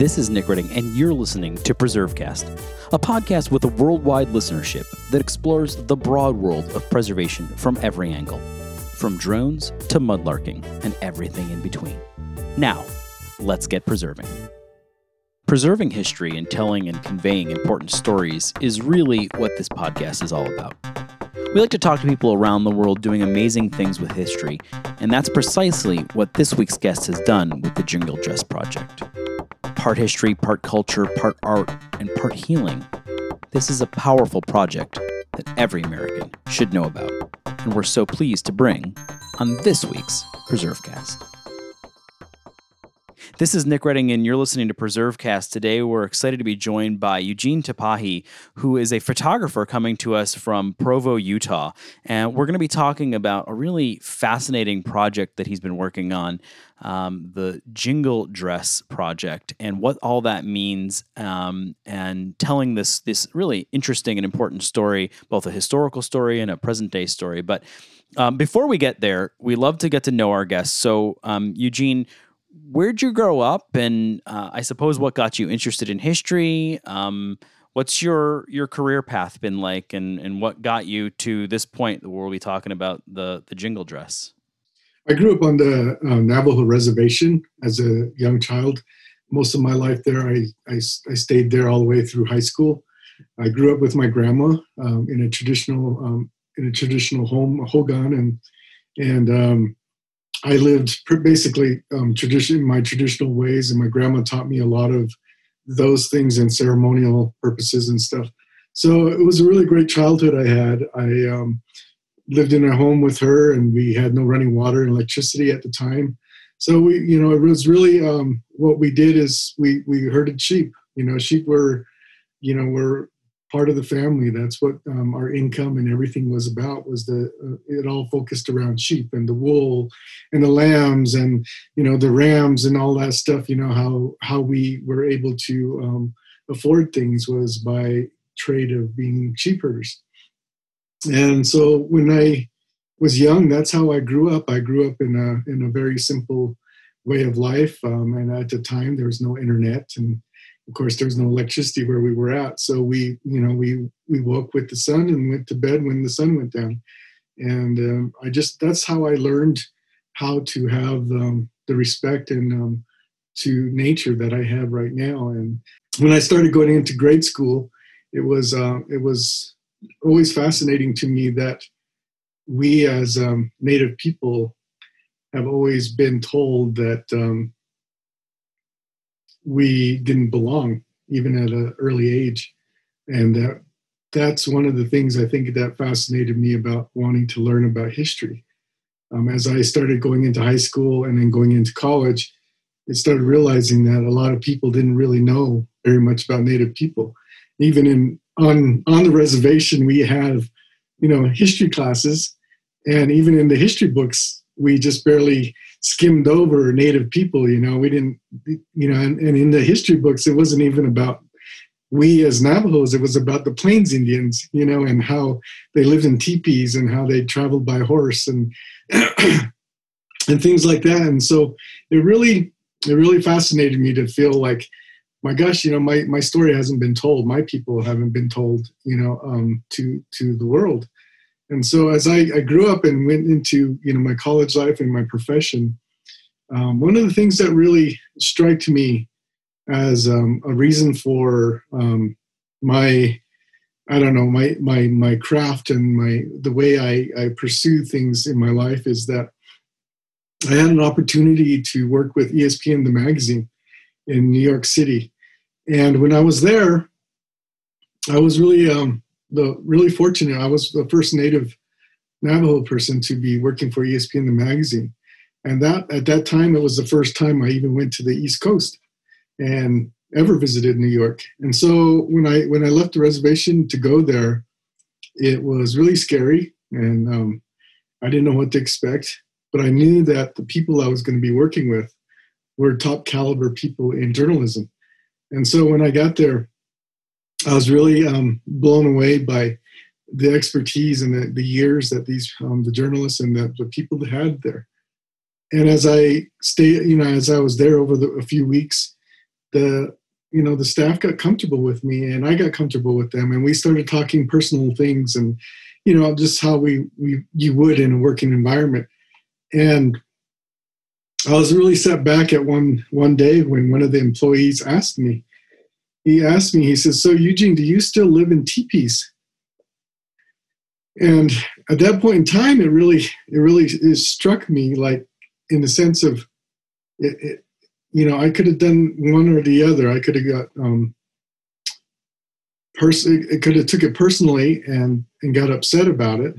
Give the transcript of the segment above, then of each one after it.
This is Nick Redding, and you're listening to PreserveCast, a podcast with a worldwide listenership that explores the broad world of preservation from every angle, from drones to mudlarking and everything in between. Now, let's get preserving. Preserving history and telling and conveying important stories is really what this podcast is all about. We like to talk to people around the world doing amazing things with history, and that's precisely what this week's guest has done with the Jingle Dress Project. Part history, part culture, part art, and part healing. This is a powerful project that every American should know about, and we're so pleased to bring on this week's PreserveCast. This is Nick Redding, and you're listening to PreserveCast. Today, we're excited to be joined by Eugene Tapahe, who is a photographer coming to us from Provo, Utah. And we're going to be talking about a really fascinating project that he's been working on um, the Jingle Dress Project and what all that means, um, and telling this, this really interesting and important story, both a historical story and a present day story. But um, before we get there, we love to get to know our guests. So, um, Eugene, where'd you grow up, and uh, I suppose what got you interested in history? Um, what's your your career path been like, and and what got you to this point where we'll be talking about the the jingle dress? I grew up on the uh, Navajo reservation as a young child. Most of my life there, I, I, I, stayed there all the way through high school. I grew up with my grandma um, in a traditional um, in a traditional home, hogan, and and um, I lived basically um, tradition my traditional ways, and my grandma taught me a lot of those things and ceremonial purposes and stuff. So it was a really great childhood I had. I um, lived in a home with her, and we had no running water and electricity at the time. So we, you know, it was really um, what we did is we we herded sheep. You know, sheep were, you know, were part of the family. That's what um, our income and everything was about. Was the uh, it all focused around sheep and the wool and the lambs and you know the rams and all that stuff. You know how how we were able to um, afford things was by trade of being sheep herders. And so when I was young, that's how I grew up. I grew up in a in a very simple way of life, um, and at the time there was no internet and of course there's no electricity where we were at. So we you know we we woke with the sun and went to bed when the sun went down. And um, i just that's how i learned how to have um, the respect and um, to nature that i have right now. And when i started going into grade school it was uh, it was always fascinating to me that we as um, native people have always been told that um, we didn't belong even at an early age. And that that's one of the things i think that fascinated me about wanting to learn about history. Um, as i started going into high school and then going into college i started realizing that a lot of people didn't really know very much about native people. Even in on on the reservation we have you know history classes. And even in the history books we just barely skimmed over native people you know we didn't you know and, and, in the history books it wasn't even about we as navajos it was about the plains indians you know and how they lived in teepees and how they traveled by horse and and things like that. And so it really it really fascinated me to feel like my gosh you know my my story hasn't been told. My people haven't been told you know um to to the world and so as I, I, grew up and went into you know my college life and my profession, um, one of the things that really struck me as um, a reason for um, my I don't know my my my craft and my the way I, I pursue things in my life is that I had an opportunity to work with ESPN the magazine in New York City, and when I was there, I was really um, the really fortunate. I was the first Native Navajo person to be working for ESPN the magazine, and that at that time it was the first time I even went to the East Coast and ever visited New York. And so when I when I left the reservation to go there, it was really scary, and um, I didn't know what to expect. But I knew that the people I was going to be working with were top caliber people in journalism. And so when I got there, I was really um, blown away by the expertise and the, the years that these um, the journalists and the, the people that had there. And as I stayed, you know, as I was there over the, a few weeks, the you know the staff got comfortable with me and i got comfortable with them and we started talking personal things and you know just how we we you would in a working environment and i was really set back at one one day when one of the employees asked me he asked me he says so eugene do you still live in teepees and at that point in time it really it really it struck me like in the sense of it, it you know, I could have done one or the other. I could have got um, person. It could have took it personally and and got upset about it,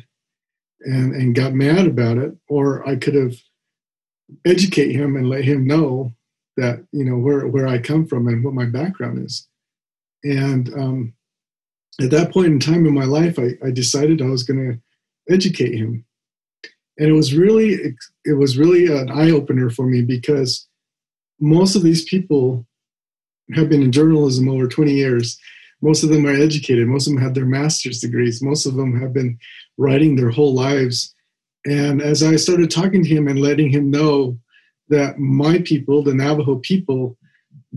and and got mad about it, or I could have educate him and let him know that you know where where I come from and what my background is. And um, at that point in time in my life, I, I decided I was going to educate him, and it was really it was really an eye opener for me because most of these people have been in journalism over 20 years. Most of them are educated. Most of them have their master's degrees. Most of them have been writing their whole lives. And as I started talking to him and letting him know that my people, the Navajo people,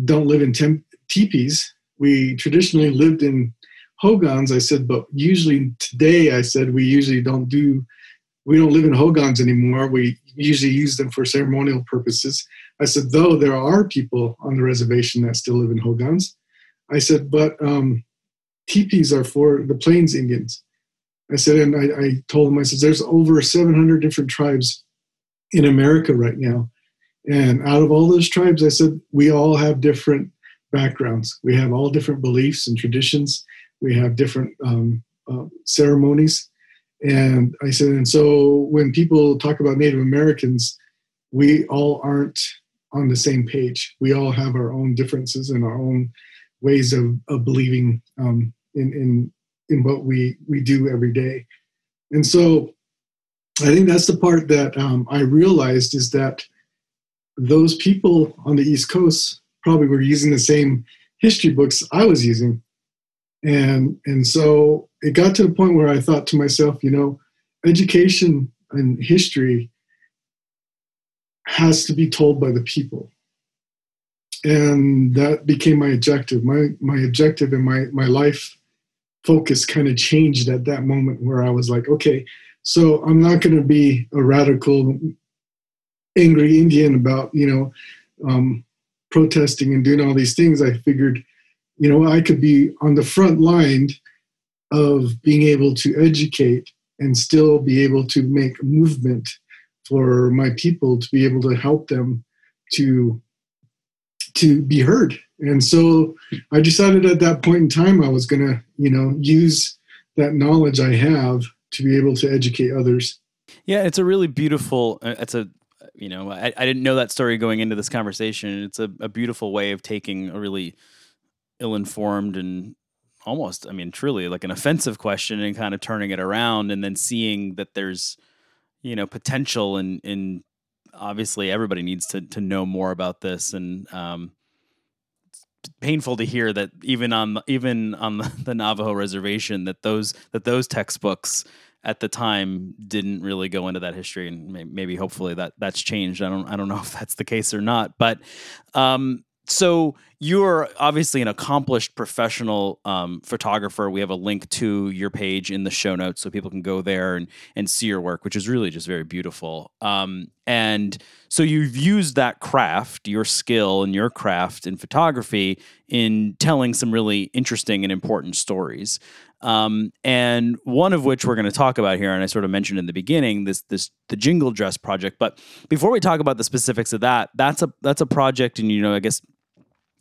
don't live in temp- teepees, we traditionally lived in hogans. I said, but usually today, I said, we usually don't do, we don't live in hogans anymore. We usually use them for ceremonial purposes. I said, though there are people on the reservation that still live in hogans, I said, but um, teepees are for the Plains Indians. I said, and I, I told him, I said, there's over 700 different tribes in America right now. And out of all those tribes, I said, we all have different backgrounds. We have all different beliefs and traditions. We have different um, uh, ceremonies. And I said, and so when people talk about Native Americans, we all aren't on the same page. We all have our own differences and our own ways of, of believing um, in, in in what we we do every day. And so, I think that's the part that um, I realized is that those people on the East Coast probably were using the same history books I was using, and and so it got to the point where I thought to myself, you know, education and history has to be told by the people. And that became my objective. My my objective and my my life focus kind of changed at that moment where i was like okay so i'm not going to be a radical angry indian about you know um, protesting and doing all these things i figured you know i could be on the front line of being able to educate and still be able to make movement for my people to be able to help them to to be heard. And so i decided at that point in time i was going to you know use that knowledge i have to be able to educate others. Yeah it's a really beautiful uh, it's a you know I, I didn't know that story going into this conversation. It's a, a beautiful way of taking a really ill-informed and almost i mean truly like an offensive question and kind of turning it around and then seeing that there's you know potential and in obviously everybody needs to to know more about this. And um, painful to hear that even on even on the Navajo reservation that those that those textbooks at the time didn't really go into that history and maybe hopefully that that's changed i don't i don't know if that's the case or not but um, so you're obviously an accomplished professional um, photographer. We have a link to your page in the show notes so people can go there and, and see your work, which is really just very beautiful. Um, and so you've used that craft, your skill and your craft in photography, in telling some really interesting and important stories. Um, and one of which we're going to talk about here, and I sort of mentioned in the beginning, this this the Jingle Dress project. But before we talk about the specifics of that, that's a that's a project, and you know, I guess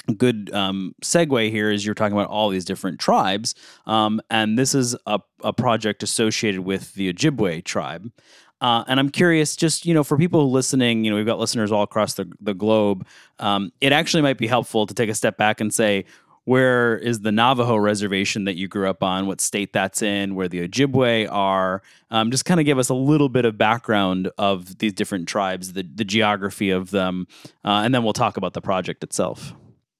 a good um, segue here is you're talking about all these different tribes, um, and this is a, a project associated with the Ojibwe tribe. Uh, and I'm curious, just you know, for people listening, you know, we've got listeners all across the the globe. Um, it actually might be helpful to take a step back and say, where is the Navajo reservation that you grew up on? What state that's in? Where the Ojibwe are? Um, just kind of give us a little bit of background of these different tribes, the the geography of them, uh, and then we'll talk about the project itself.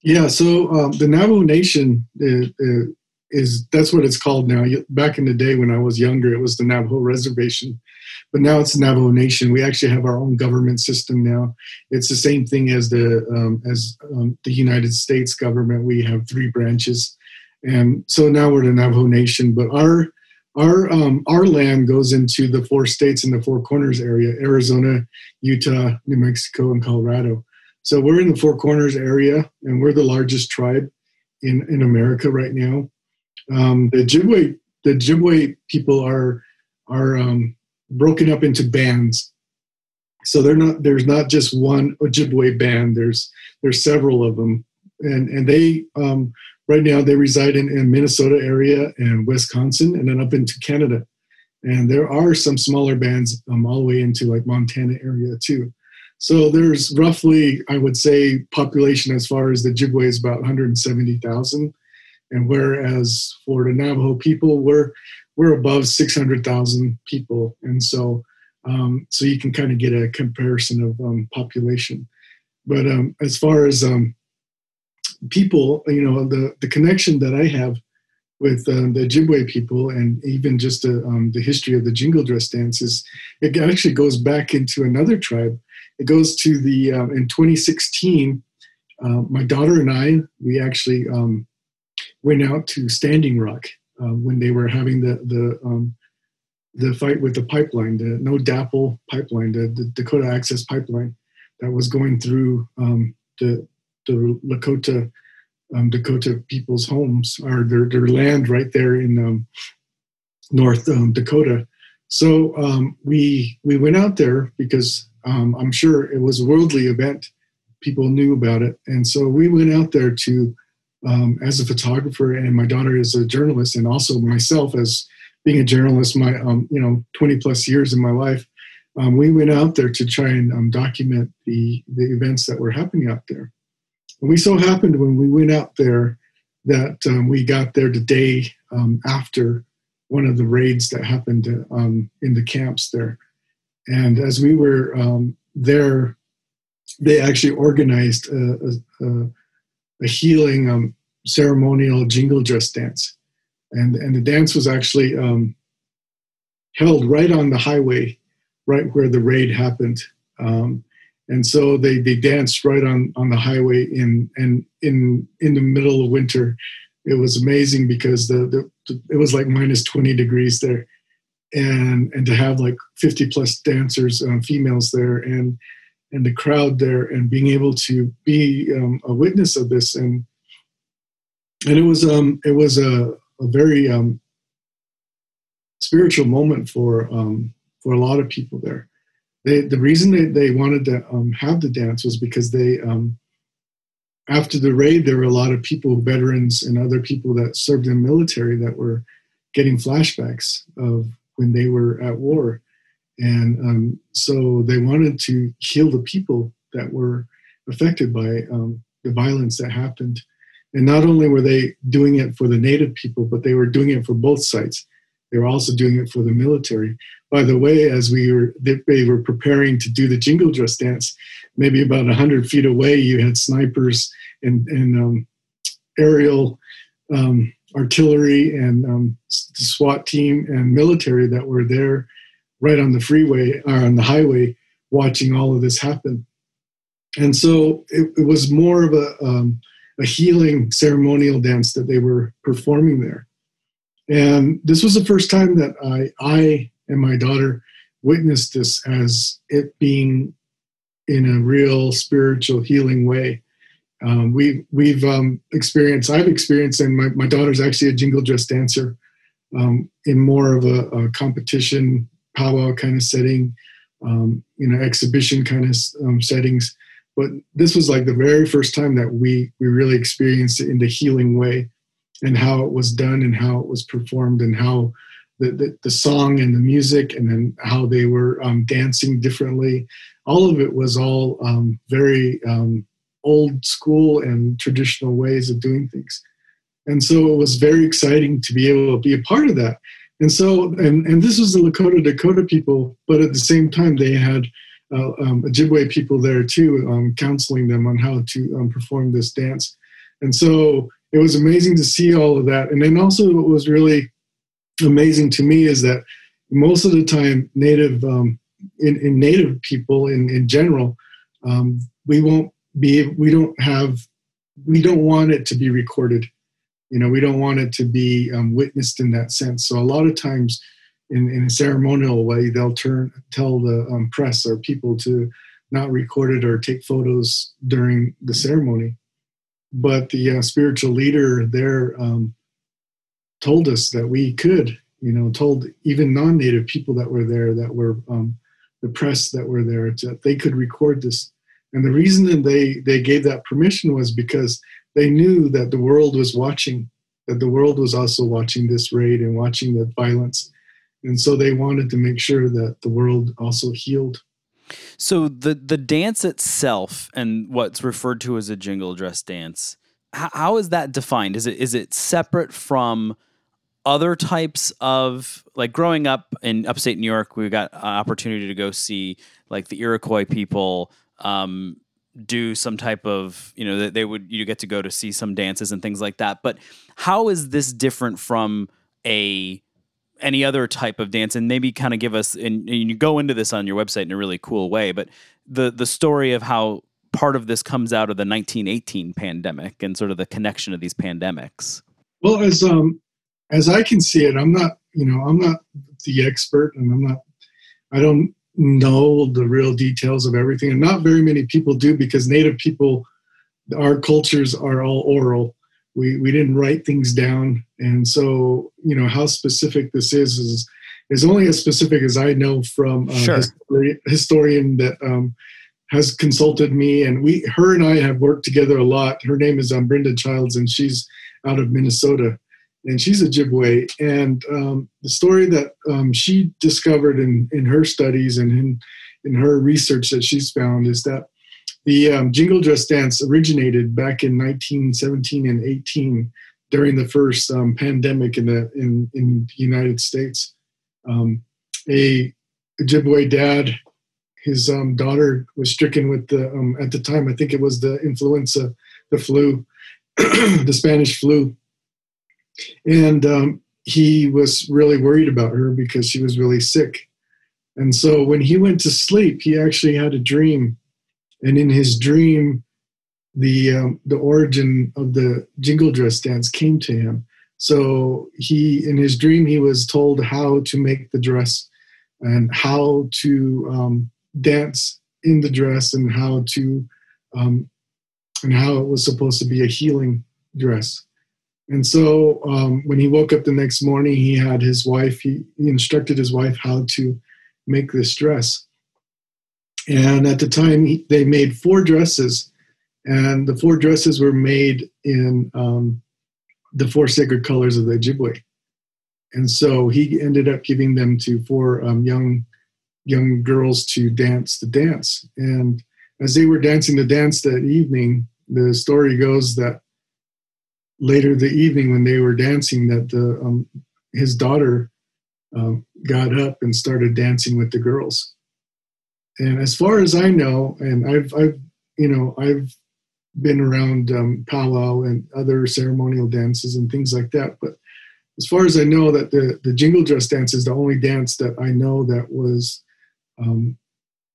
Yeah, so um, the Navajo Nation is, uh, is, that's what it's called now. Back in the day when I was younger, it was the Navajo Reservation. But now it's Navajo Nation. We actually have our own government system now. It's the same thing as the um, as um, the United States government. We have three branches, and so now we're the Navajo Nation. But our our um, our land goes into the four states in the Four Corners area: Arizona, Utah, New Mexico, and Colorado. So we're in the Four Corners area, and we're the largest tribe in in America right now. Um, the Ojibwe the Ojibwe people are are um, broken up into bands. So they're not there's not just one Ojibwe band. There's there's several of them, and and they um, right now they reside in, in Minnesota area and Wisconsin, and then up into Canada. And there are some smaller bands um, all the way into like Montana area too. So there's roughly, I would say, population as far as the Ojibwe is about 170,000, and whereas for the Navajo people, we're we're above 600,000 people, and so um, so you can kind of get a comparison of um, population. But um, as far as um, people, you know, the the connection that I have with uh, the Ojibwe people, and even just uh, um, the history of the jingle dress dances, it actually goes back into another tribe. It goes to the um, in 2016. Uh, my daughter and I, we actually um, went out to Standing Rock uh, when they were having the the um, the fight with the pipeline, the no DAPL pipeline, the, the Dakota Access Pipeline that was going through um, the the Lakota um, Dakota people's homes or their their land right there in um, North um, Dakota. So um, we we went out there because um, I'm sure it was a worldly event. People knew about it, and so we went out there to um, as a photographer, and my daughter is a journalist, and also myself as being a journalist, my um, you know 20 plus years in my life, um, we went out there to try and um, document the the events that were happening out there. And we so happened when we went out there that um, we got there the day um, after one of the raids that happened in the camps there, and as we were there, they actually organized a, a, a healing um, ceremonial jingle dress dance, and and the dance was actually um, held right on the highway, right where the raid happened. Um, and so they, they danced right on, on the highway in and in in the middle of winter. It was amazing because the, the, the it was like minus 20 degrees there, and and to have like 50 plus dancers, um, females there, and and the crowd there and being able to be um, a witness of this. And and it was um it was a, a very um spiritual moment for um for a lot of people there. They the reason they, they wanted to um, have the dance was because they um after the raid there were a lot of people veterans and other people that served in the military that were getting flashbacks of when they were at war and um, so they wanted to heal the people that were affected by um, the violence that happened. And not only were they doing it for the native people, but they were doing it for both sides. They were also doing it for the military. By the way, as we were they were preparing to do the jingle dress dance, maybe about hundred feet away, you had snipers and, and um, aerial um, artillery and um, SWAT team and military that were there right on the freeway or on the highway watching all of this happen. And so it, it was more of a, um, a healing ceremonial dance that they were performing there. And this was the first time that I, I and my daughter witnessed this as it being in a real spiritual healing way. Um, we, we've um, experienced, I've experienced, and my, my daughter's actually a jingle dress dancer um, in more of a, a competition powwow kind of setting, um, you know, exhibition kind of um, settings. But this was like the very first time that we we really experienced it in the healing way, and how it was done, and how it was performed, and how the the, the song and the music, and then how they were um, dancing differently. All of it was all um, very um, old school and traditional ways of doing things. And so it was very exciting to be able to be a part of that and so, and, and this was the Lakota Dakota people, but at the same time, they had uh, um, Ojibwe people there too, um, counseling them on how to um, perform this dance. And so it was amazing to see all of that. And then also, what was really amazing to me is that most of the time, native um, in, in, native people in, in general, um, we won't be we don't have we don't want it to be recorded. You know, we don't want it to be um, witnessed in that sense. So a lot of times, in, in a ceremonial way, they'll turn tell the um, press or people to not record it or take photos during the ceremony. But the uh, spiritual leader there um, told us that we could, you know, told even non-native people that were there, that were um, the press that were there, that they could record this. And the reason that they they gave that permission was because they knew that the world was watching, that the world was also watching this raid and watching the violence, and so they wanted to make sure that the world also healed. So the the dance itself and what's referred to as a jingle dress dance, how, how is that defined? Is it is it separate from other types of like growing up in upstate New York, we got an opportunity to go see like the Iroquois people um, do some type of you know that they would you get to go to see some dances and things like that. But how is this different from a any other type of dance and maybe kind of give us and, and, you go into this on your website in a really cool way but the the story of how part of this comes out of the 1918 pandemic and sort of the connection of these pandemics well as um as i can see it i'm not you know i'm not the expert and i'm not i don't know the real details of everything and not very many people do because native people our cultures are all oral. We we didn't write things down and so you know how specific this is is is only as specific as i know from a sure. histori- historian that um, has consulted me and we her and i have worked together a lot. Her name is um, brenda childs and she's out of minnesota and she's Ojibwe. And um, the story that um, she discovered in, in her studies and in, in her research that she's found is that the um, jingle dress dance originated back in 1917 and 18 during the first um, pandemic in the in, in the United States. Um, a Ojibwe dad, his um, daughter was stricken with the at the time I think it was the influenza, the flu, the Spanish flu, and um, he was really worried about her because she was really sick. And so when he went to sleep, he actually had a dream and in his dream, the um, the origin of the jingle dress dance came to him. So he, in his dream, he was told how to make the dress and how to um, dance in the dress and how to um, and how it was supposed to be a healing dress. And so um, when he woke up the next morning, he had his wife. He, he instructed his wife how to make this dress. And at the time, he, they made four dresses, and the four dresses were made in um, the four sacred colors of the Ojibwe. And so he ended up giving them to four um, young young girls to dance the dance. And as they were dancing the dance that evening, the story goes that later the evening when they were dancing, that the um, his daughter um, got up and started dancing with the girls and as far as I know, and I've, I've you know, I've been around um, powwow and other ceremonial dances and things like that. But as far as I know, that the the jingle dress dance is the only dance that I know that was um,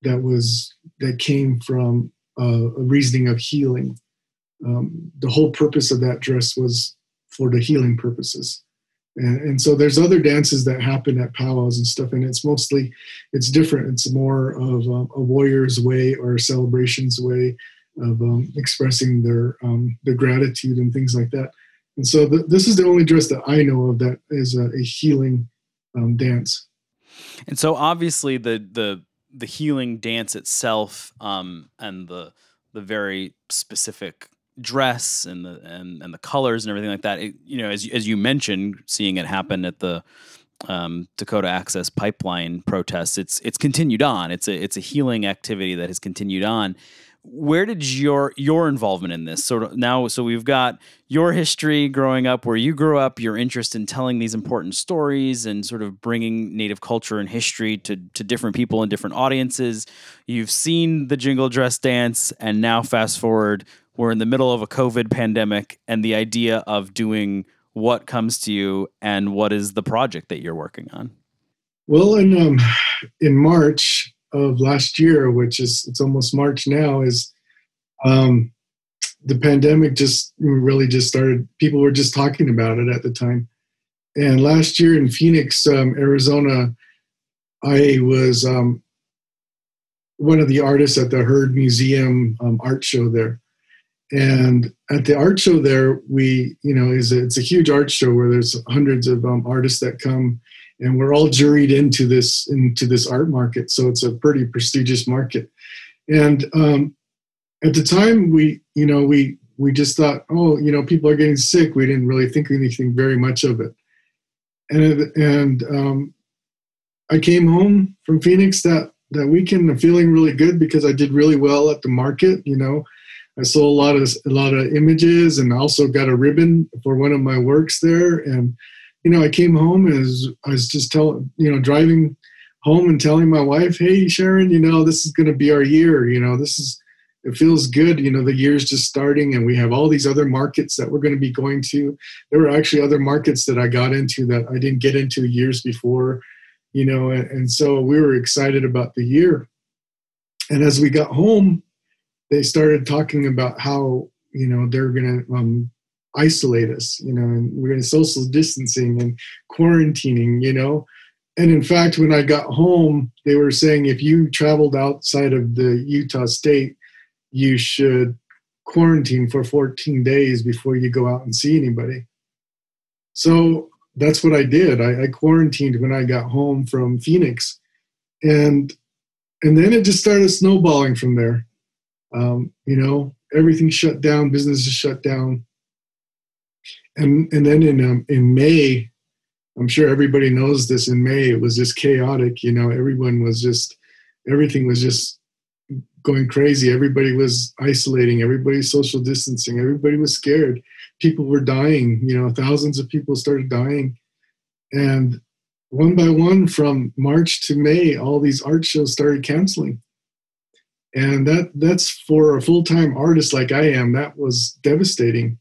that was that came from a, a reasoning of healing. Um, the whole purpose of that dress was for the healing purposes. And, and so there's other dances that happen at powwows and stuff and it's mostly it's different. It's more of a, a warrior's way or a celebration's way of um, expressing their um, their gratitude and things like that. And so the, this is the only dress that i know of that is a, a healing um, dance. And so obviously the the the healing dance itself um, and the the very specific dress and the and, and the colors and everything like that. It, you know, as as you mentioned, seeing it happen at the um, Dakota Access Pipeline protests, it's it's continued on. It's a it's a healing activity that has continued on. Where did your your involvement in this sort of now? So we've got your history growing up, where you grew up, your interest in telling these important stories and sort of bringing Native culture and history to to different people and different audiences. You've seen the jingle dress dance, and now fast forward we're in the middle of a COVID pandemic and the idea of doing what comes to you and what is the project that you're working on? Well, in um, in March of last year, which is it's almost March now, is um, the pandemic just really just started. People were just talking about it at the time. And last year in Phoenix, um, Arizona, I was um, one of the artists at the Heard Museum um, art show there. And at the art show there, we, you know, it's a huge art show where there's hundreds of um, artists that come, and we're all juried into this into this art market. So it's a pretty prestigious market. And um, at the time, we, you know, we we just thought, oh, you know, people are getting sick. We didn't really think anything very much of it. And and um, I came home from Phoenix that that weekend feeling really good because I did really well at the market. You know, I sold a lot of a lot of images and also got a ribbon for one of my works there. And you know, I came home and I was just telling you know driving home and telling my wife, "Hey, Sharon, you know, this is going to be our year. You know, this is." It feels good, you know. The year's just starting, and we have all these other markets that we're going to be going to. There were actually other markets that I got into that I didn't get into years before, you know. And, and so we were excited about the year. And as we got home, they started talking about how you know they're going to um, isolate us, you know, and we're going to social distancing and quarantining, you know. And in fact, when I got home, they were saying if you traveled outside of the Utah state, you should quarantine for 14 days before you go out and see anybody. So that's what I did. I, I quarantined when I got home from Phoenix, and and then it just started snowballing from there. Um, you know, everything shut down, businesses shut down. And and then in um, in May, I'm sure everybody knows this. In May, it was just chaotic. You know, everyone was just everything was just going crazy. Everybody was isolating. Everybody social distancing. Everybody was scared. People were dying. You know, thousands of people started dying, and one by one, from March to May, all these art shows started canceling and that that's for a full-time artist like i am that was devastating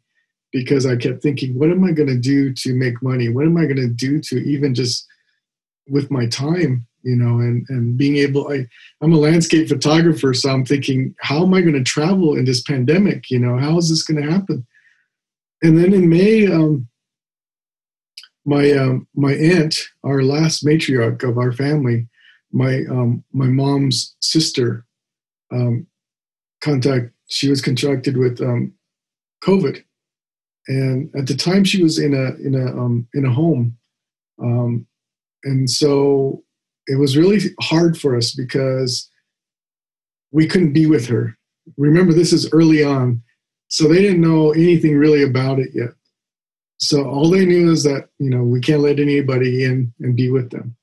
because i kept thinking what am i going to do to make money? What am i going to do to even just with my time you know and and being able i i'm a landscape photographer so i'm thinking how am i going to travel in this pandemic? You know how is this going to happen? And then in may um, my um, my aunt our last matriarch of our family my um, my mom's sister um, contact. She was contracted with um, COVID, and at the time she was in a in a um, in a home, um, and so it was really hard for us because we couldn't be with her. Remember, this is early on, so they didn't know anything really about it yet. So all they knew is that you know we can't let anybody in and be with them,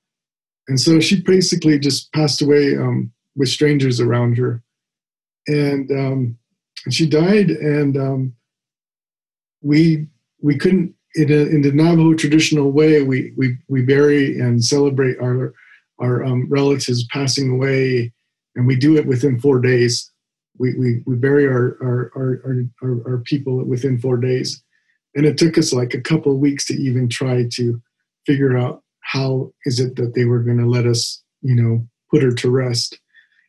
and so she basically just passed away um, with strangers around her, and um, she died. And um, we we couldn't in, a, in, the Navajo traditional way. We we we bury and celebrate our our um, relatives passing away, and we do it within four days. We we, we bury our our, our our our people within four days, and it took us like a couple of weeks to even try to figure out how is it that they were going to let us, you know, put her to rest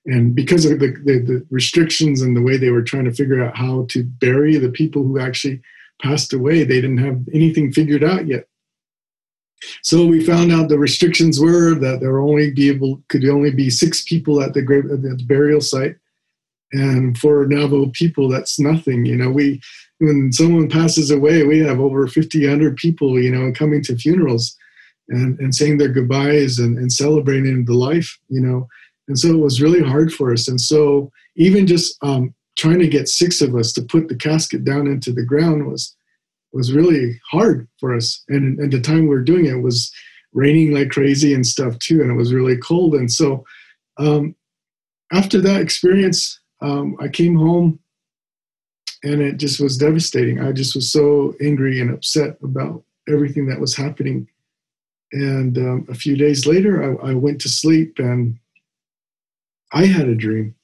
and because of the, the, the, restrictions and the way they were trying to figure out how to bury the people who actually passed away they didn't have anything figured out yet. So we found out the restrictions were that there only be able could only be six people at the grave at the burial site. And for Navajo people that's nothing you know. We when someone passes away we have over 50 100 people you know coming to funerals and, and saying their goodbyes and, and celebrating the life you know and so it was really hard for us. And so even just um, trying to get six of us to put the casket down into the ground was was really hard for us. And at the time we were doing it, it was raining like crazy and stuff too, and it was really cold. And so um, after that experience, um, I came home and it just was devastating. I just was so angry and upset about everything that was happening. And um, a few days later, I, I, went to sleep and I had a dream.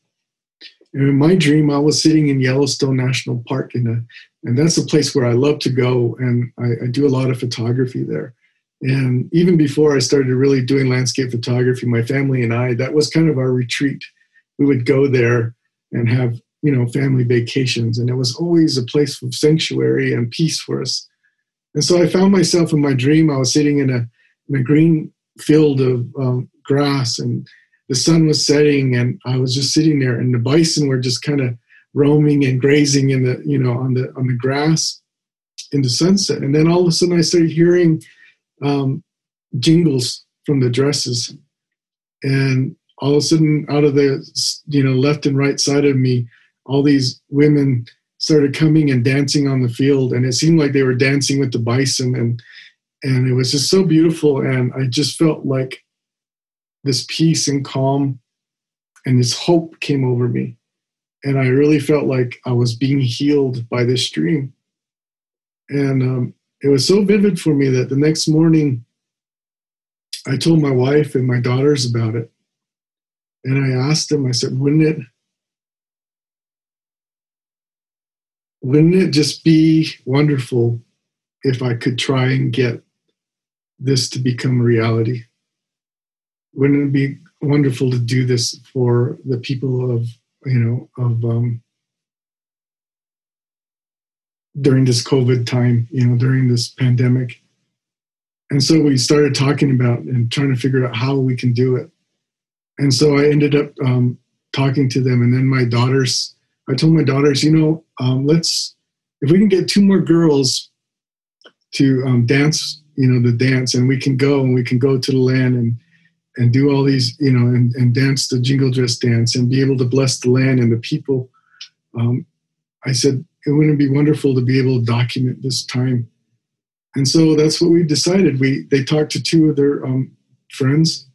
And in my dream, I was sitting in Yellowstone National Park, in a, and that's a place where I love to go, and I, I do a lot of photography there. And even before I started really doing landscape photography, my family and I, that was kind of our retreat. We would go there and have, you know, family vacations. And it was always a place of sanctuary and peace for us. And so I found myself in my dream, I was sitting in a, in a green field of um, grass and the sun was setting and I was just sitting there and the bison were just kind of roaming and grazing in the, you know, on the, on the grass in the sunset. And then all of a sudden I started hearing um, jingles from the dresses. And all of a sudden out of the, you know, left and right side of me, all these women started coming and dancing on the field. And it seemed like they were dancing with the bison and, and it was just so beautiful. And I just felt like this peace and calm and this hope came over me. And I really felt like I was being healed by this dream. And um, it was so vivid for me that the next morning I told my wife and my daughters about it. And I asked them, I said, wouldn't it wouldn't it just be wonderful if I could try and get this to become reality? Wouldn't it be wonderful to do this for the people of, you know, of um, during this COVID time, you know, during this pandemic. And so we started talking about and trying to figure out how we can do it. And so I ended up um, talking to them. And then my daughters, I told my daughters, you know, um, let's, if we can get two more girls to um, dance, you know, the dance, and we can go and we can go to the land and, and do all these, you know, and, and dance the jingle dress dance and be able to bless the land and the people. Um, I said, it wouldn't be wonderful to be able to document this time. And so that's what we decided. We they talked to two of their um, friends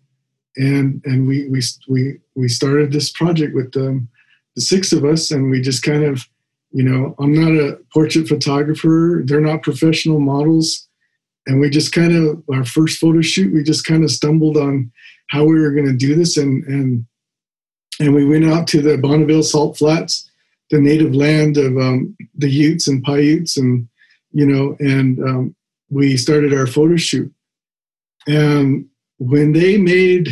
and and we we we we started this project with um, the six of us and we just kind of you know i'm not a portrait photographer. They're not professional models and we just kind of our first photo shoot we just kind of stumbled on how we were going to do this and and and we went out to the bonneville salt flats the native land of um, the Utes and Paiutes, and you know, and um, we started our photo shoot. And when they made,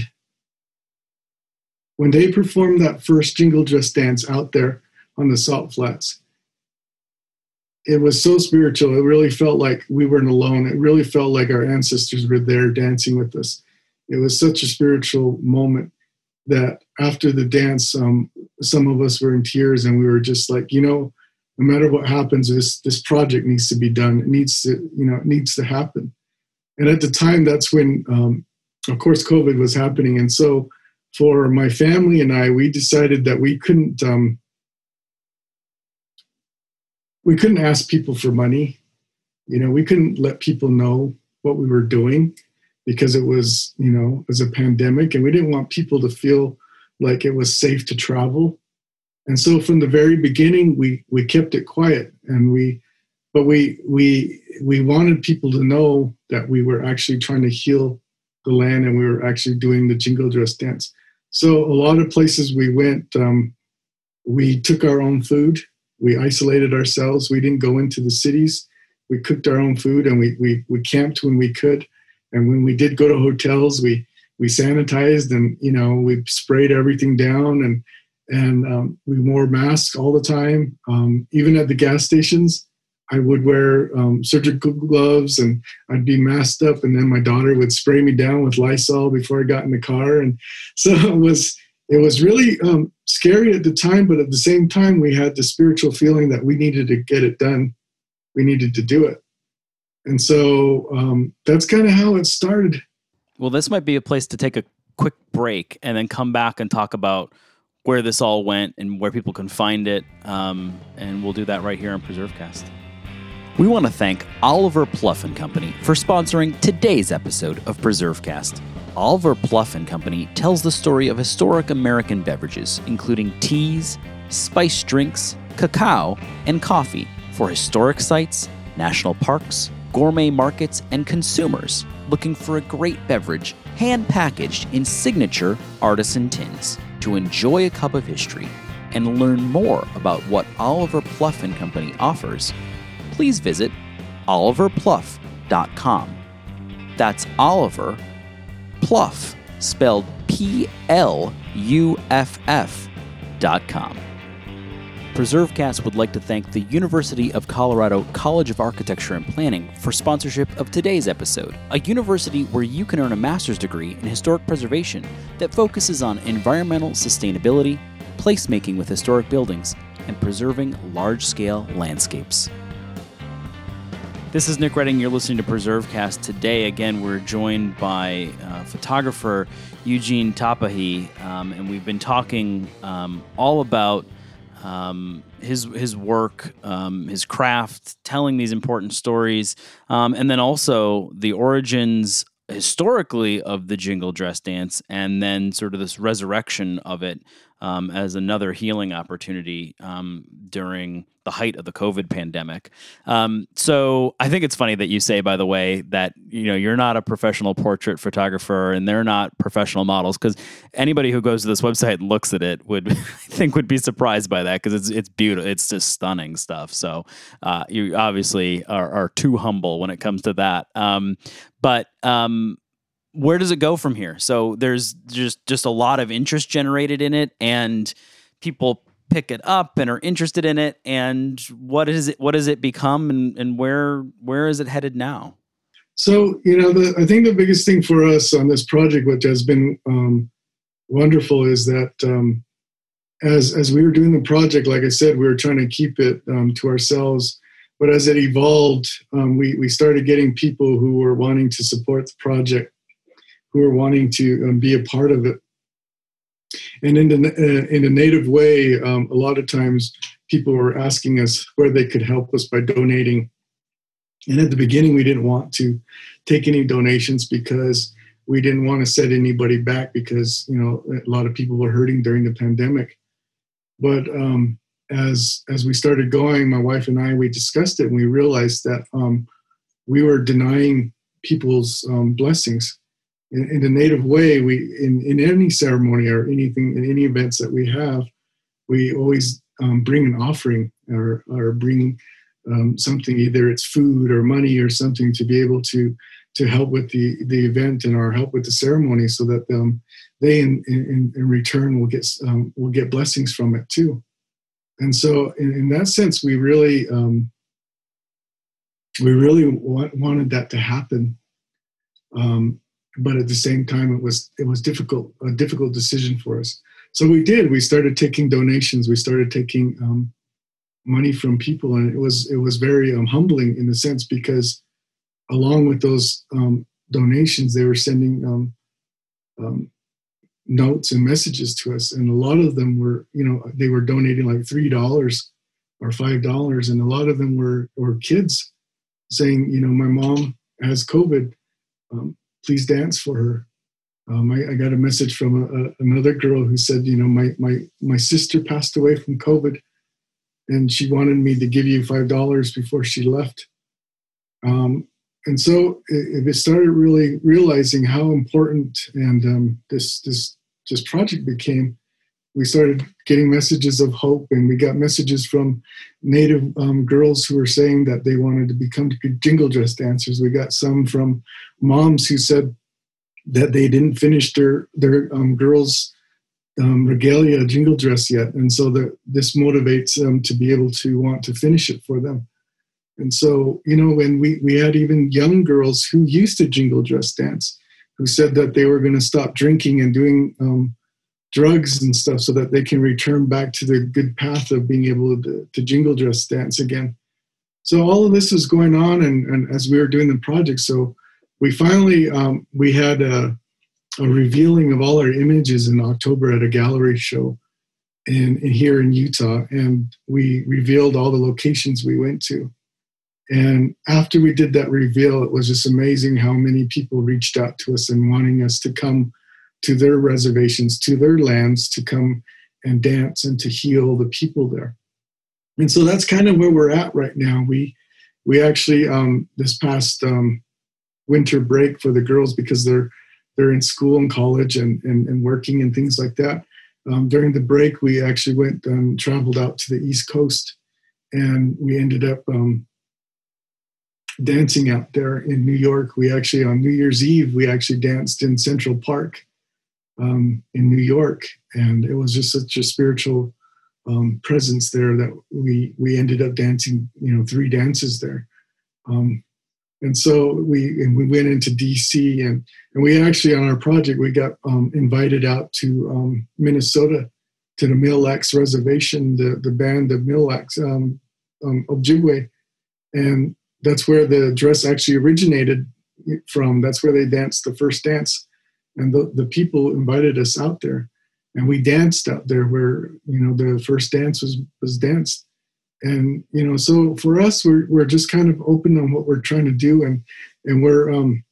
when they performed that first jingle dress dance out there on the salt flats, it was so spiritual. It really felt like we weren't alone. It really felt like our ancestors were there dancing with us. It was such a spiritual moment that after the dance, um, some of us were in tears and we were just like, you know, no matter what happens, this this project needs to be done. It needs to, you know, it needs to happen. And at the time, that's when, um, of course, COVID was happening, and so for my family and I, we decided that we couldn't um, we couldn't ask people for money. You know, we couldn't let people know what we were doing because it was, you know, it was a pandemic and we didn't want people to feel like it was safe to travel. And so from the very beginning we we kept it quiet and we but we we we wanted people to know that we were actually trying to heal the land and we were actually doing the jingle dress dance. So a lot of places we went, um, we took our own food. We isolated ourselves. We didn't go into the cities. We cooked our own food and we, we, we camped when we could. And when we did go to hotels, we we sanitized and you know we sprayed everything down and and um, we wore masks all the time. Um, even at the gas stations, I would wear um, surgical gloves and I'd be masked up. And then my daughter would spray me down with Lysol before I got in the car. And so it was it was really um, scary at the time, but at the same time, we had the spiritual feeling that we needed to get it done. We needed to do it. And so um, that's kind of how it started. Well, this might be a place to take a quick break and then come back and talk about where this all went and where people can find it. Um, and we'll do that right here on PreserveCast. We want to thank Oliver Pluff and Company for sponsoring today's episode of PreserveCast. Oliver Pluff and Company tells the story of historic American beverages, including teas, spiced drinks, cacao, and coffee for historic sites, national parks, gourmet markets, and consumers looking for a great beverage hand packaged in signature artisan tins. To enjoy a cup of history and learn more about what Oliver Pluff and Company offers, please visit oliverpluff.com. That's Oliver Pluff, spelled P L U F F dot com. PreserveCast would like to thank the University of Colorado College of Architecture and Planning for sponsorship of today's episode, a university where you can earn a master's degree in historic preservation that focuses on environmental sustainability, placemaking with historic buildings, and preserving large scale landscapes. This is Nick Redding. You're listening to PreserveCast. Today, again, we're joined by uh, photographer Eugene Tapahe, um, and we've been talking um, all about um, his his work, um, his craft, telling these important stories, um, and then also the origins historically of the jingle dress dance, and then sort of this resurrection of it um, as another healing opportunity during the height of the COVID pandemic. Um, so I think it's funny that you say, by the way, that you know you're not a professional portrait photographer and they're not professional models because anybody who goes to this website and looks at it would I think would be surprised by that because it's it's beautiful, it's just stunning stuff. So uh, you obviously are, are, too humble when it comes to that. Um, but um, where does it go from here? So there's just just a lot of interest generated in it, and people pick it up and are interested in it. And what is it? What does it become? And and where where is it headed now? So you know, the, I think the biggest thing for us on this project, which has been um, wonderful, is that um, as as we were doing the project, like I said, we were trying to keep it um, to ourselves. But as it evolved, um, we we started getting people who were wanting to support the project who were wanting to um, be a part of it. And in the, uh, in a native way, um, a lot of times people were asking us where they could help us by donating. And at the beginning, we didn't want to take any donations because we didn't want to set anybody back because you know a lot of people were hurting during the pandemic. But um, as as we started going, my wife and I we discussed it and we realized that um, we were denying people's um, blessings in, in a native way, we in, in any ceremony or anything in any events that we have, we always um, bring an offering or, or bring um, something, either it's food or money or something, to be able to to help with the the event and or help with the ceremony, so that um, they in, in, in return will get um, will get blessings from it too. And so, in, in that sense, we really um, we really wanted that to happen. Um, but at the same time it was it was difficult a difficult decision for us. So we did. We started taking donations. We started taking um, money from people. And it was it was very um, humbling in a sense because along with those um, donations they were sending um, um, notes and messages to us. And a lot of them were you know they were donating like three dollars or five dollars. And a lot of them were were kids saying you know my mom has covid. Um, please dance for her. Um, I, I, got a message from a, a, another girl who said, you know, my, my, my sister passed away from COVID and she wanted me to give you $5 before she left. Um, and so it, it, started really realizing how important and um, this, this, this project became we started getting messages of hope and we got messages from native um, girls who were saying that they wanted to become jingle dress dancers. We got some from moms who said that they didn't finish their their um, girls um, regalia jingle dress yet and so that this motivates them to be able to want to finish it for them. And so you know when we we had even young girls who used to jingle dress dance who said that they were going to stop drinking and doing um, drugs and stuff so that they can return back to the good path of being able to, to jingle dress dance again. So all of this was going on, and, and as we were doing the project, so we finally um, we had a, a, revealing of all our images in October at a gallery show, in here in Utah, and we revealed all the locations we went to. And after we did that reveal, it was just amazing how many people reached out to us and wanting us to come to their reservations, to their lands to come and dance and to heal the people there. And so that's kind of where we're at right now. We we actually um, this past um, winter break for the girls because they're they're in school and college and, and, and working and things like that. Um, during the break, we actually went and traveled out to the East Coast, and we ended up um, dancing out there in New York. We actually on New Year's Eve we actually danced in Central Park um, in New York, and it was just such a spiritual um, presence there that we we ended up dancing, you know, three dances there. Um, and so we and we went into DC and and we actually on our project we got um, invited out to um, Minnesota to the Mille Reservation, the the band of Mille Lacs um, Ojibwe, and that's where the dress actually originated from. That's where they danced the first dance, and the the people invited us out there, and we danced out there where you know the first dance was was danced. And you know so for us we're, we're just kind of open on what we're trying to do. And and we're um,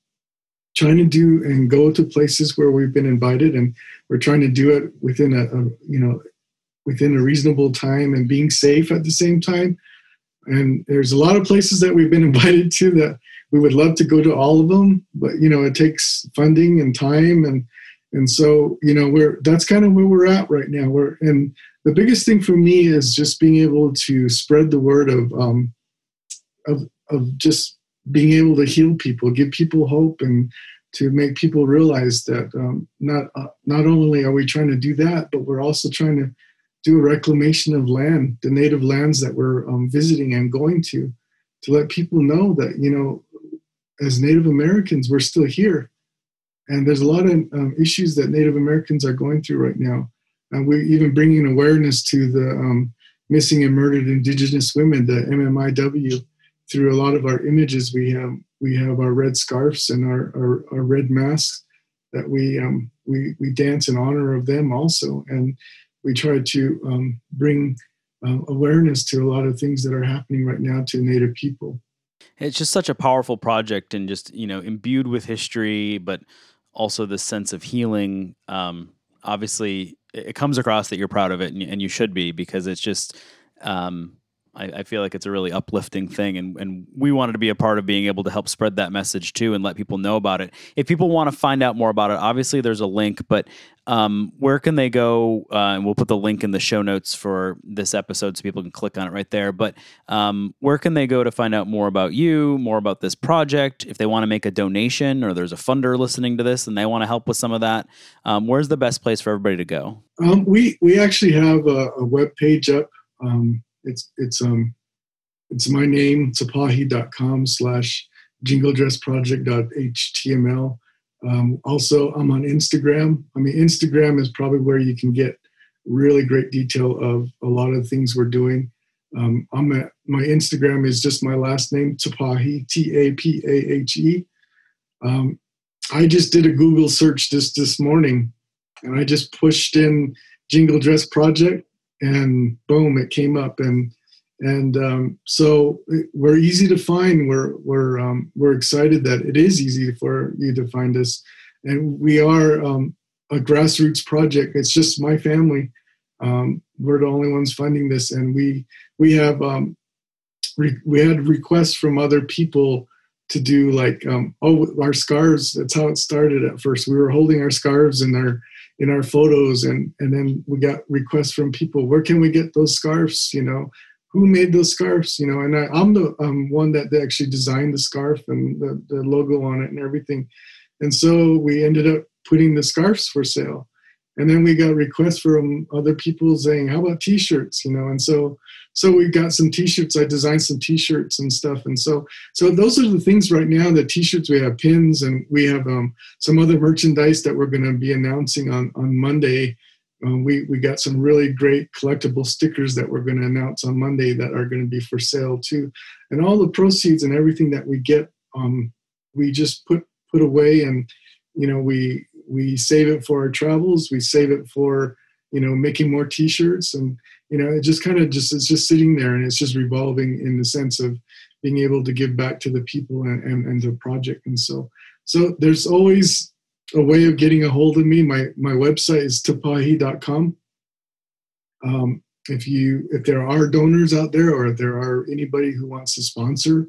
trying to do and go to places where we've been invited. And we're trying to do it within a, a you know within a reasonable time and being safe at the same time. And there's a lot of places that we've been invited to that we would love to go to all of them but you know it takes funding and time and and so you know we're that's kind of where we're at right now. We're and the biggest thing for me is just being able to spread the word of um, of of just being able to heal people, give people hope, and to make people realize that um, not uh, not only are we trying to do that, but we're also trying to do a reclamation of land, the native lands that we're um, visiting and going to, to let people know that you know, as Native Americans, we're still here, and there's a lot of um, issues that Native Americans are going through right now and we're even bringing awareness to the um, missing and murdered Indigenous women, the MMIW, through a lot of our images. We have we have our red scarves and our, our, our red masks that we um, we we dance in honor of them also, and we try to um, bring uh, awareness to a lot of things that are happening right now to Native people. It's just such a powerful project, and just you know imbued with history, but also this sense of healing. Um, obviously, it comes across that you're proud of it, and, and you should be because it's just. Um, I, I, feel like it's a really uplifting thing, and, and we wanted to be a part of being able to help spread that message too, and let people know about it. If people want to find out more about it, obviously there's a link, but um, where can they go? Uh, and we'll put the link in the show notes for this episode, so people can click on it right there. But um, where can they go to find out more about you, more about this project? If they want to make a donation, or there's a funder listening to this and they want to help with some of that, um, where's the best place for everybody to go? Um, we we actually have a, a web page up. Um, it's it's um it's my name tapahe.com slash jingledressproject.html. Um, also, I'm on Instagram. I mean, Instagram is probably where you can get really great detail of a lot of things we're doing. Um, I'm at, my Instagram is just my last name, Tapahe, T A P A H E. Um, I just did a Google search just this morning and I just pushed in Jingle Dress Project and boom, it came up, and and um, so we're easy to find. We're we're um, we're excited that it is easy for you to find us, and we are um, a grassroots project. It's just my family. Um, we're the only ones funding this, and we we have um, re- we had requests from other people to do like um, oh our scarves. That's how it started at first. We were holding our scarves and our in our photos and and then we got requests from people where can we get those scarves? You know who made those scarves? You know and I, am the um, one that actually designed the scarf and the, the logo on it and everything. And so we ended up putting the scarves for sale and then we got requests from other people saying how about t-shirts? You know and so so we got some t-shirts. I designed some t-shirts and stuff. And so so those are the things right now the t-shirts. We have pins and we have um, some other merchandise that we're going to be announcing on on monday. Um, we we got some really great collectible stickers that we're going to announce on monday that are going to be for sale too. And all the proceeds and everything that we get um, we just put put away and you know we we save it for our travels. We save it for you know making more t-shirts and you know it just kind of just it's just sitting there and it's just revolving in the sense of being able to give back to the people and, and, and the project. And so so there's always a way of getting a hold of me. My my website is tapahe.com um, if you if there are donors out there or if there are anybody who wants to sponsor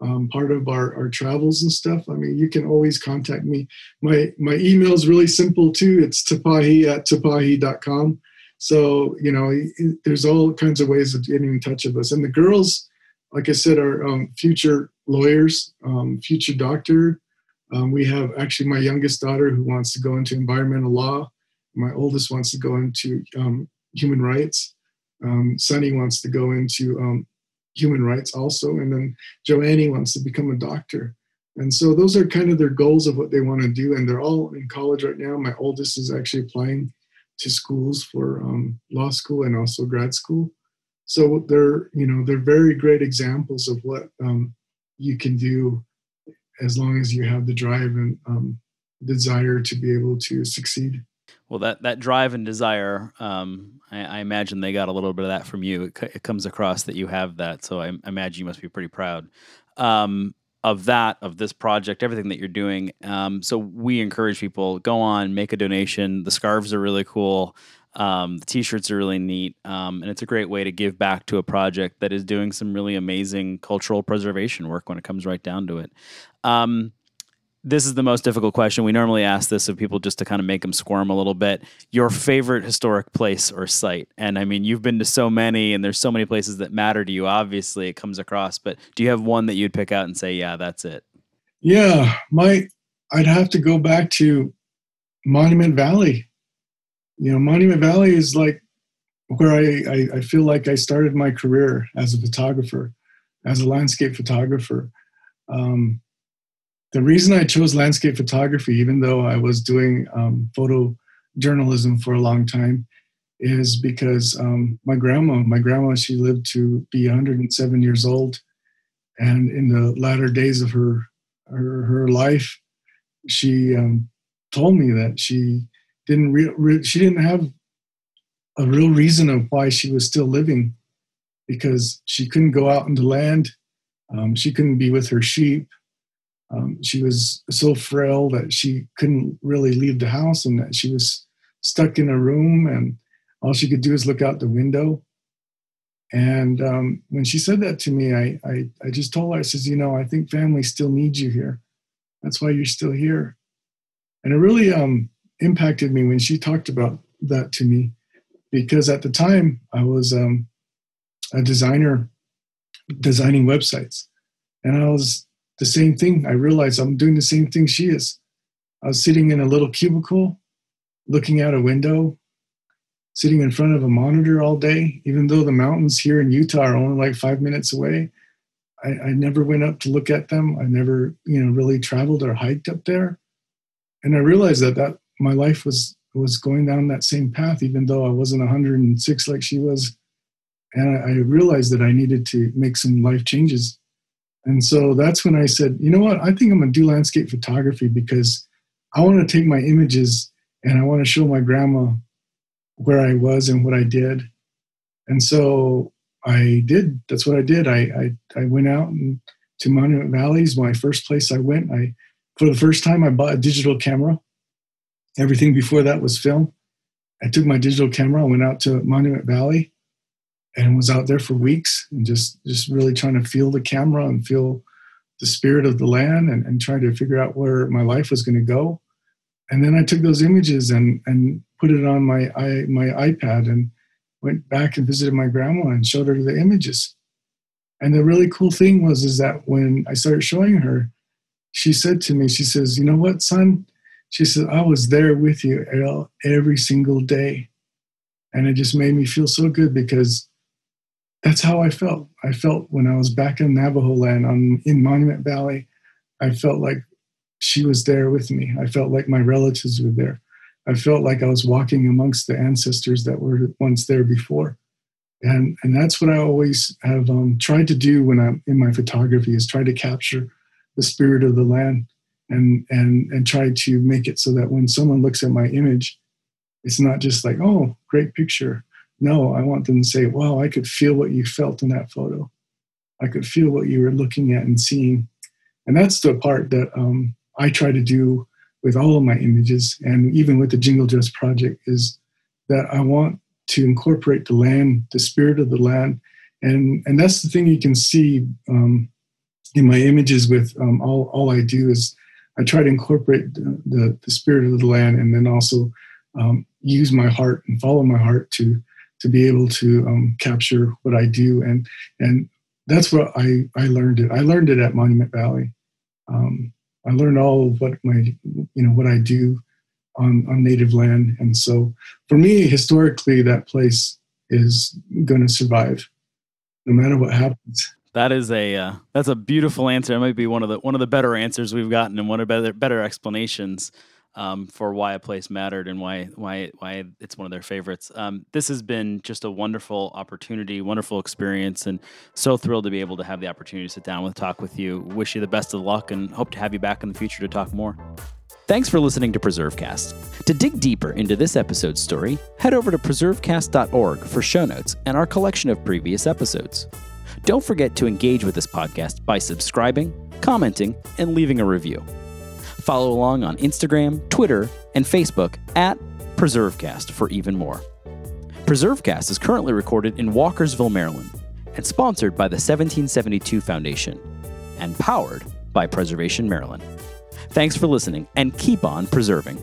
um, part of our, our travels and stuff, I mean, you can always contact me. My my email is really simple too. It's tapahe at tapahe.com. So, you know, there's all kinds of ways of getting in touch with us. And the girls, like I said, are um, future lawyers, um, future doctor. Um, we have actually my youngest daughter who wants to go into environmental law. My oldest wants to go into um, human rights. Um, Sunny wants to go into human rights also, and then Joannie wants to become a doctor. And so those are kind of their goals of what they want to do, and they're all in college right now. My oldest is actually applying to schools for um, law school and also grad school. So they're you know they're very great examples of what um, you can do as long as you have the drive and um, desire to be able to succeed. Well, that, that drive and desire, um, I, I, imagine they got a little bit of that from you. It, it comes across that you have that, so I, I imagine you must be pretty proud um, of that, of this project, everything that you're doing. Um, so we encourage people go on, make a donation. The scarves are really cool. Um, the t-shirts are really neat, um, and it's a great way to give back to a project that is doing some really amazing cultural preservation work when it comes right down to it. This is the most difficult question. We normally ask this of people just to kind of make them squirm a little bit. Your favorite historic place or site? And I mean, you've been to so many, and there's so many places that matter to you. Obviously, it comes across. But do you have one that you'd pick out and say, "Yeah, that's it"? Yeah, my I'd have to go back to Monument Valley you know, Monument Valley is like where I, I, I, feel like I started my career as a photographer, as a landscape photographer. Um, the reason I chose landscape photography, even though I was doing um, photo journalism for a long time, is because um, my grandma, my grandma, she lived to be 107 years old, and in the latter days of her her, her life, she um, told me that she didn't re- re- she didn't have a real reason of why she was still living because she couldn't go out into land. Um, she couldn't be with her sheep um, she was so frail that she couldn't really leave the house and that she was stuck in a room and all she could do is look out the window. And um, when she said that to me I, I, I just told her i says you know i think family still needs you here. That's why you're still here. And it really um, impacted me when she talked about that to me because at the time I was um, a designer designing websites. And I was the same thing. I realized I'm doing the same thing she is. I was sitting in a little cubicle looking out a window, sitting in front of a monitor all day, even though the mountains here in Utah are only like five minutes away. I, I never went up to look at them. I never, you know, really traveled or hiked up there. And I realized that that my life was was going down that same path, even though I wasn't 106 like she was. And I, I realized that I needed to make some life changes. And so that's when I said, you know what? I think I'm going to do landscape photography because I want to take my images and I want to show my grandma where I was and what I did. And so I did. That's what I did. I I, I went out and to Monument Valleys, my first place I went. I for the first time I bought a digital camera Everything before that was film. I took my digital camera, I went out to Monument Valley and was out there for weeks and just, just really trying to feel the camera and feel the spirit of the land and, and trying to figure out where my life was going to go. And then I took those images and, and put it on my, I, my iPad and went back and visited my grandma and showed her the images. And the really cool thing was is that when I started showing her, she said to me, she says, "You know what, son? she said, I was there with you every single day. And it just made me feel so good because that's how I felt. I felt when I was back in Navajo land on, in Monument Valley, I felt like she was there with me. I felt like my relatives were there. I felt like I was walking amongst the ancestors that were once there before. And, and that's what I always have um, tried to do when I'm in my photography is try to capture the spirit of the land and and and try to make it so that when someone looks at my image it's not just like oh great picture no i want them to say wow i could feel what you felt in that photo. I could feel what you were looking at and seeing. And that's the part that um, i try to do with all of my images and even with the jingle dress project is that i want to incorporate the land the spirit of the land. And and that's the thing you can see um, in my images with um, all, all i do is I try to incorporate the, the, the spirit of the land and then also um, use my heart and follow my heart to to be able to um, capture what I do and and that's what I, I learned it. I learned it at Monument Valley. Um, I learned all of what my, you know, what I do on, on native land. And so for me, historically, that place is going to survive no matter what happens. That is a uh, that's a beautiful answer. It might be one of the one of the better answers we've gotten and one of the better better explanations um, for why a place mattered and why why why it's one of their favorites. Um, this has been just a wonderful opportunity, wonderful experience, and so thrilled to be able to have the opportunity to sit down with talk with you. Wish you the best of luck and hope to have you back in the future to talk more. Thanks for listening to PreserveCast. To dig deeper into this episode's story, head over to preservecast.org for show notes and our collection of previous episodes. Don't forget to engage with this podcast by subscribing, commenting, and leaving a review. Follow along on Instagram, Twitter, and Facebook at PreserveCast for even more. PreserveCast is currently recorded in Walkersville, Maryland, and sponsored by the 1772 Foundation, and powered by Preservation Maryland. Thanks for listening, and keep on preserving.